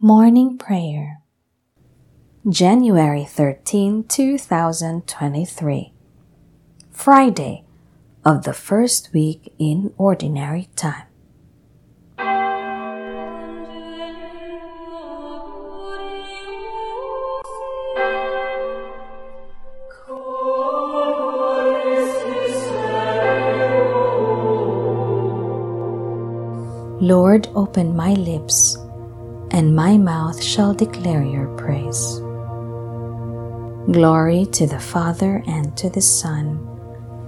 Morning Prayer. January 13, 2023 Friday of the first week in Ordinary Time. Lord, open my lips, and my mouth shall declare your praise. Glory to the Father, and to the Son,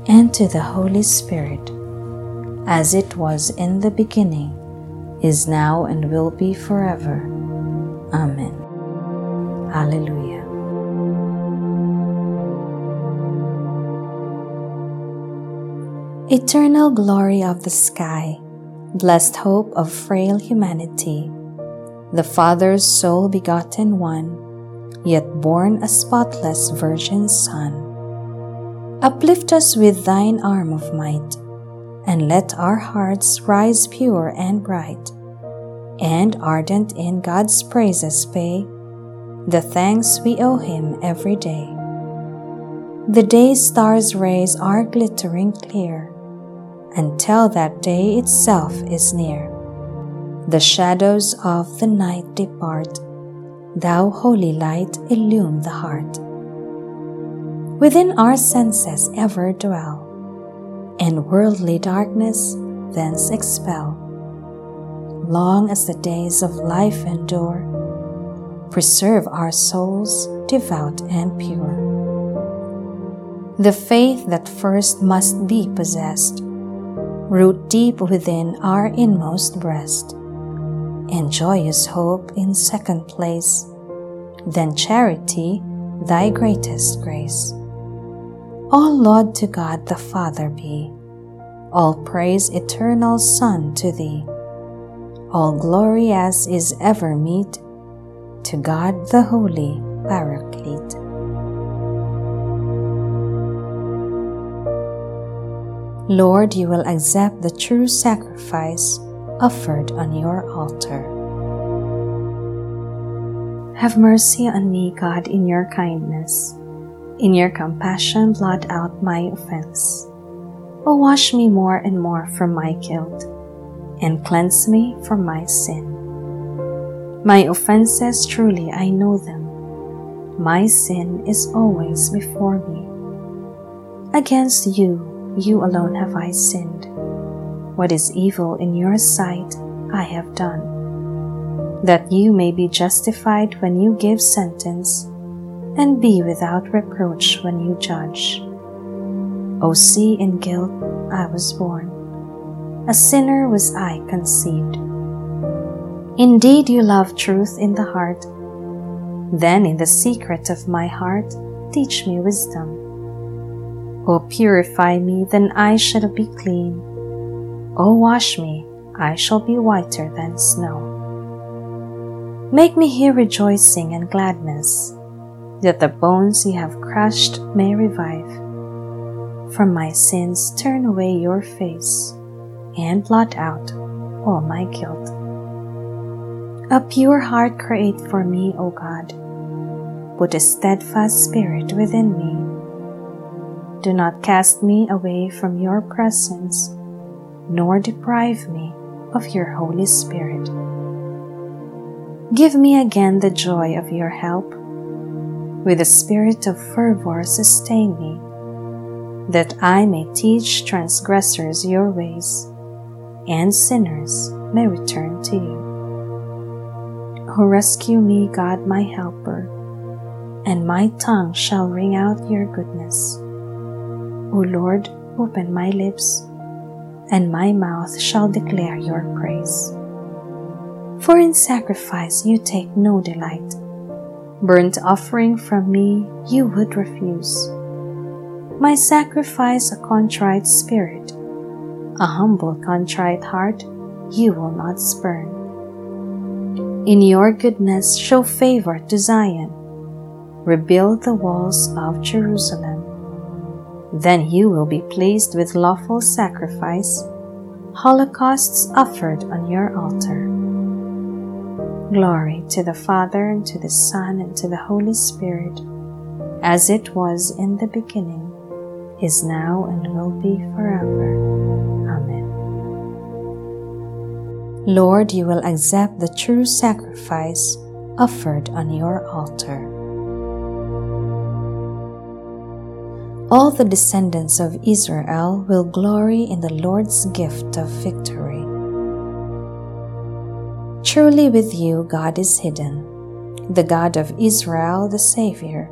and to the Holy Spirit, as it was in the beginning, is now, and will be forever. Amen. Alleluia. Eternal glory of the sky blessed hope of frail humanity, the Father's sole begotten one, yet born a spotless virgin Son. Uplift us with thine arm of might, and let our hearts rise pure and bright, and ardent in God's praises pay the thanks we owe him every day. The day star's rays are glittering clear until that day itself is near. The shadows of the night depart, thou holy light illume the heart. Within our senses ever dwell, and worldly darkness thence expel. Long as the days of life endure, preserve our souls devout and pure. The faith that first must be possessed root deep within our inmost breast, and joyous hope in second place, then charity, thy greatest grace. All laud to God the Father be, all praise eternal Son to thee, all glory as is ever meet to God the Holy Paraclete. Lord, you will accept the true sacrifice offered on your altar. Have mercy on me, God, in your kindness. In your compassion, blot out my offense. O wash me more and more from my guilt, and cleanse me from my sin. My offenses, truly I know them. My sin is always before me. Against you, you alone have I sinned. What is evil in your sight I have done, that you may be justified when you give sentence, and be without reproach when you judge. O see, in guilt I was born, a sinner was I conceived. Indeed, you love truth in the heart. Then, in the secret of my heart, teach me wisdom O purify me, then I shall be clean. O wash me, I shall be whiter than snow. Make me hear rejoicing and gladness, that the bones you have crushed may revive. From my sins turn away your face, and blot out all my guilt. A pure heart create for me, O God. Put a steadfast spirit within me do not cast me away from your presence, nor deprive me of your Holy Spirit. Give me again the joy of your help. With a spirit of fervor, sustain me, that I may teach transgressors your ways, and sinners may return to you. O rescue me, God my helper, and my tongue shall ring out your goodness. O Lord, open my lips, and my mouth shall declare your praise. For in sacrifice you take no delight. Burnt offering from me you would refuse. My sacrifice a contrite spirit, a humble contrite heart you will not spurn. In your goodness show favor to Zion. Rebuild the walls of Jerusalem. Then you will be pleased with lawful sacrifice, holocausts offered on your altar. Glory to the Father, and to the Son, and to the Holy Spirit, as it was in the beginning, is now, and will be forever. Amen. Lord, you will accept the true sacrifice offered on your altar. All the descendants of Israel will glory in the Lord's gift of victory. Truly with you God is hidden, the God of Israel the Saviour.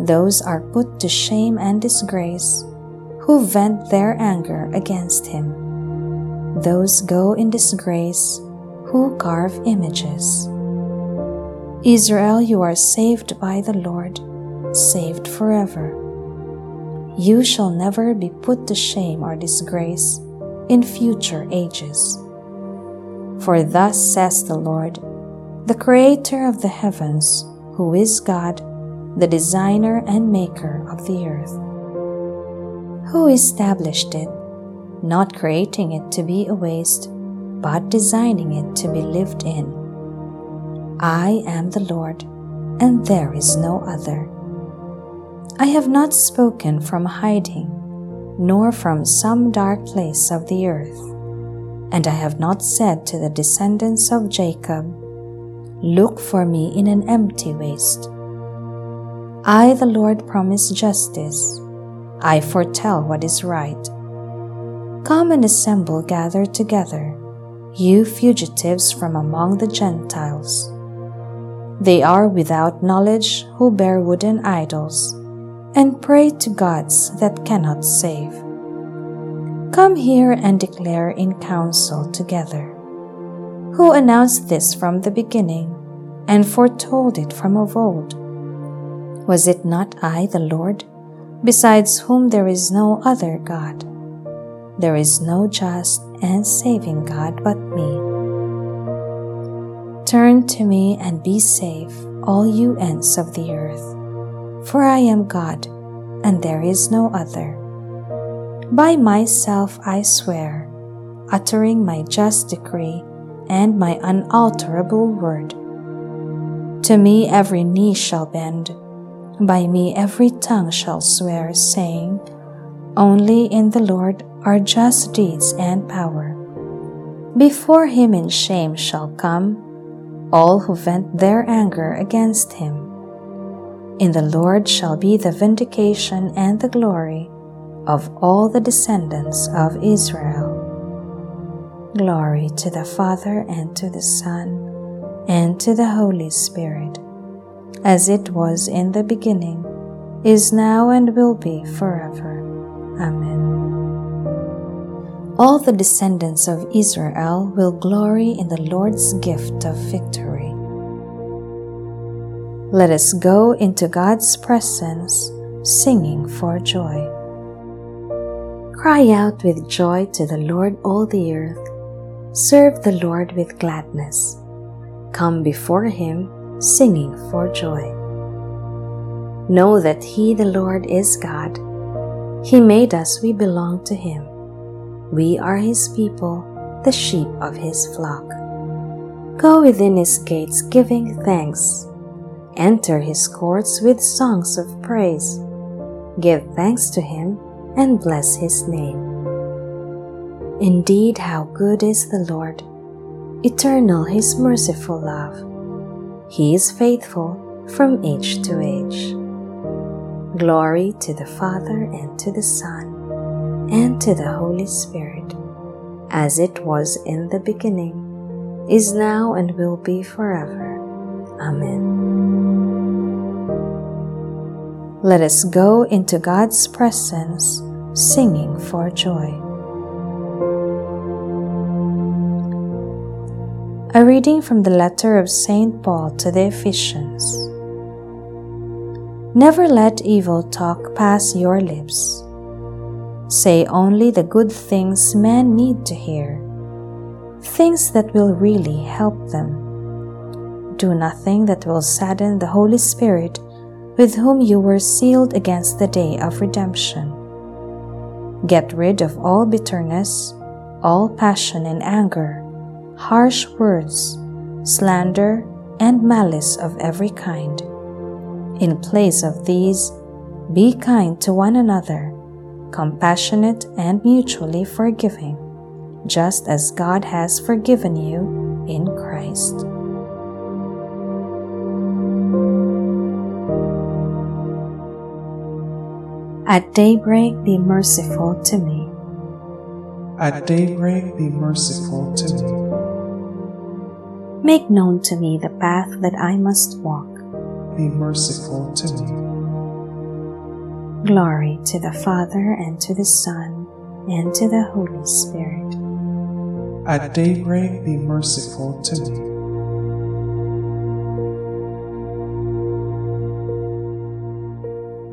Those are put to shame and disgrace who vent their anger against him. Those go in disgrace who carve images. Israel, you are saved by the Lord, saved forever. You shall never be put to shame or disgrace in future ages. For thus says the Lord, the Creator of the heavens, who is God, the designer and maker of the earth. Who established it, not creating it to be a waste, but designing it to be lived in? I am the Lord, and there is no other. I have not spoken from hiding, nor from some dark place of the earth. And I have not said to the descendants of Jacob, Look for me in an empty waste. I, the Lord, promise justice. I foretell what is right. Come and assemble, gather together, you fugitives from among the Gentiles. They are without knowledge who bear wooden idols and pray to gods that cannot save. Come here and declare in council together. Who announced this from the beginning and foretold it from of old? Was it not I, the Lord, besides whom there is no other God? There is no just and saving God but me. Turn to me and be safe, all you ends of the earth, for I am God, and there is no other. By myself I swear, uttering my just decree and my unalterable word. To me every knee shall bend, by me every tongue shall swear, saying, Only in the Lord are just deeds and power. Before him in shame shall come all who vent their anger against him. In the Lord shall be the vindication and the glory of all the descendants of Israel. Glory to the Father and to the Son and to the Holy Spirit, as it was in the beginning, is now, and will be forever. Amen. All the descendants of Israel will glory in the Lord's gift of victory. Let us go into God's presence singing for joy. Cry out with joy to the Lord, all the earth. Serve the Lord with gladness. Come before him, singing for joy. Know that he, the Lord, is God. He made us, we belong to him. We are his people, the sheep of his flock. Go within his gates giving thanks. Enter his courts with songs of praise. Give thanks to him and bless his name. Indeed, how good is the Lord! Eternal his merciful love. He is faithful from age to age. Glory to the Father and to the Son and to the Holy Spirit, as it was in the beginning, is now, and will be forever. Amen. Let us go into God's presence singing for joy. A reading from the letter of St. Paul to the Ephesians. Never let evil talk pass your lips. Say only the good things men need to hear, things that will really help them. Do nothing that will sadden the Holy Spirit with whom you were sealed against the day of redemption. Get rid of all bitterness, all passion and anger, harsh words, slander, and malice of every kind. In place of these, be kind to one another, compassionate and mutually forgiving, just as God has forgiven you in Christ. At daybreak, be merciful to me. At daybreak, be merciful to me. Make known to me the path that I must walk. Be merciful to me. Glory to the Father, and to the Son, and to the Holy Spirit. At daybreak, be merciful to me.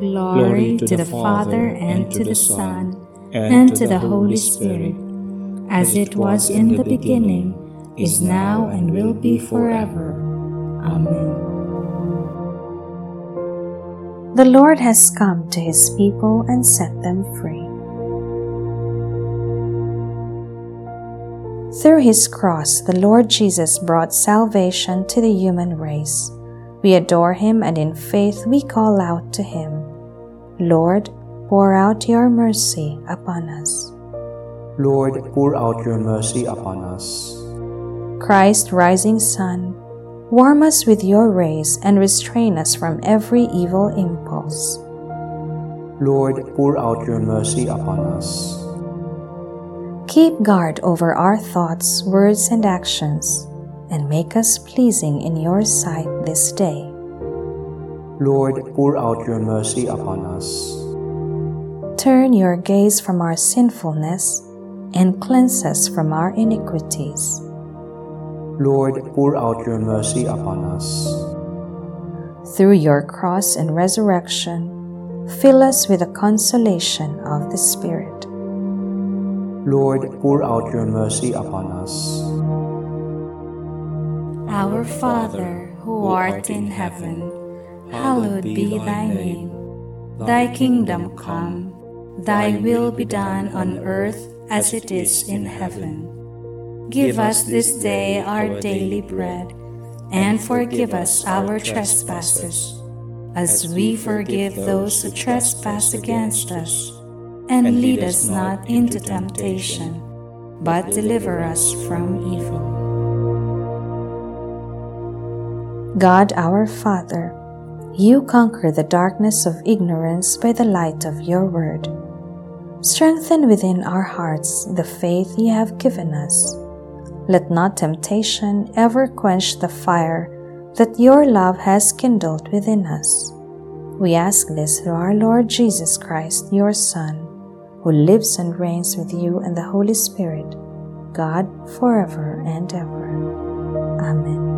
Glory to the Father, and to the Son, and to the Holy Spirit, as it was in the beginning, is now, and will be forever. Amen. The Lord has come to his people and set them free. Through his cross, the Lord Jesus brought salvation to the human race. We adore him and in faith we call out to him. Lord, pour out your mercy upon us. Lord, pour out your mercy upon us. Christ, rising sun, warm us with your rays and restrain us from every evil impulse. Lord, pour out your mercy upon us. Keep guard over our thoughts, words, and actions, and make us pleasing in your sight this day. Lord, pour out your mercy upon us. Turn your gaze from our sinfulness and cleanse us from our iniquities. Lord, pour out your mercy upon us. Through your cross and resurrection, fill us with the consolation of the Spirit. Lord, pour out your mercy upon us. Our Father, who art in heaven, hallowed be thy name. Thy kingdom come, thy will be done on earth as it is in heaven. Give us this day our daily bread, and forgive us our trespasses, as we forgive those who trespass against us. And lead us not into temptation, but deliver us from evil. God our Father, you conquer the darkness of ignorance by the light of your word. Strengthen within our hearts the faith you have given us. Let not temptation ever quench the fire that your love has kindled within us. We ask this through our Lord Jesus Christ, your Son, who lives and reigns with you and the Holy Spirit, God, forever and ever. Amen.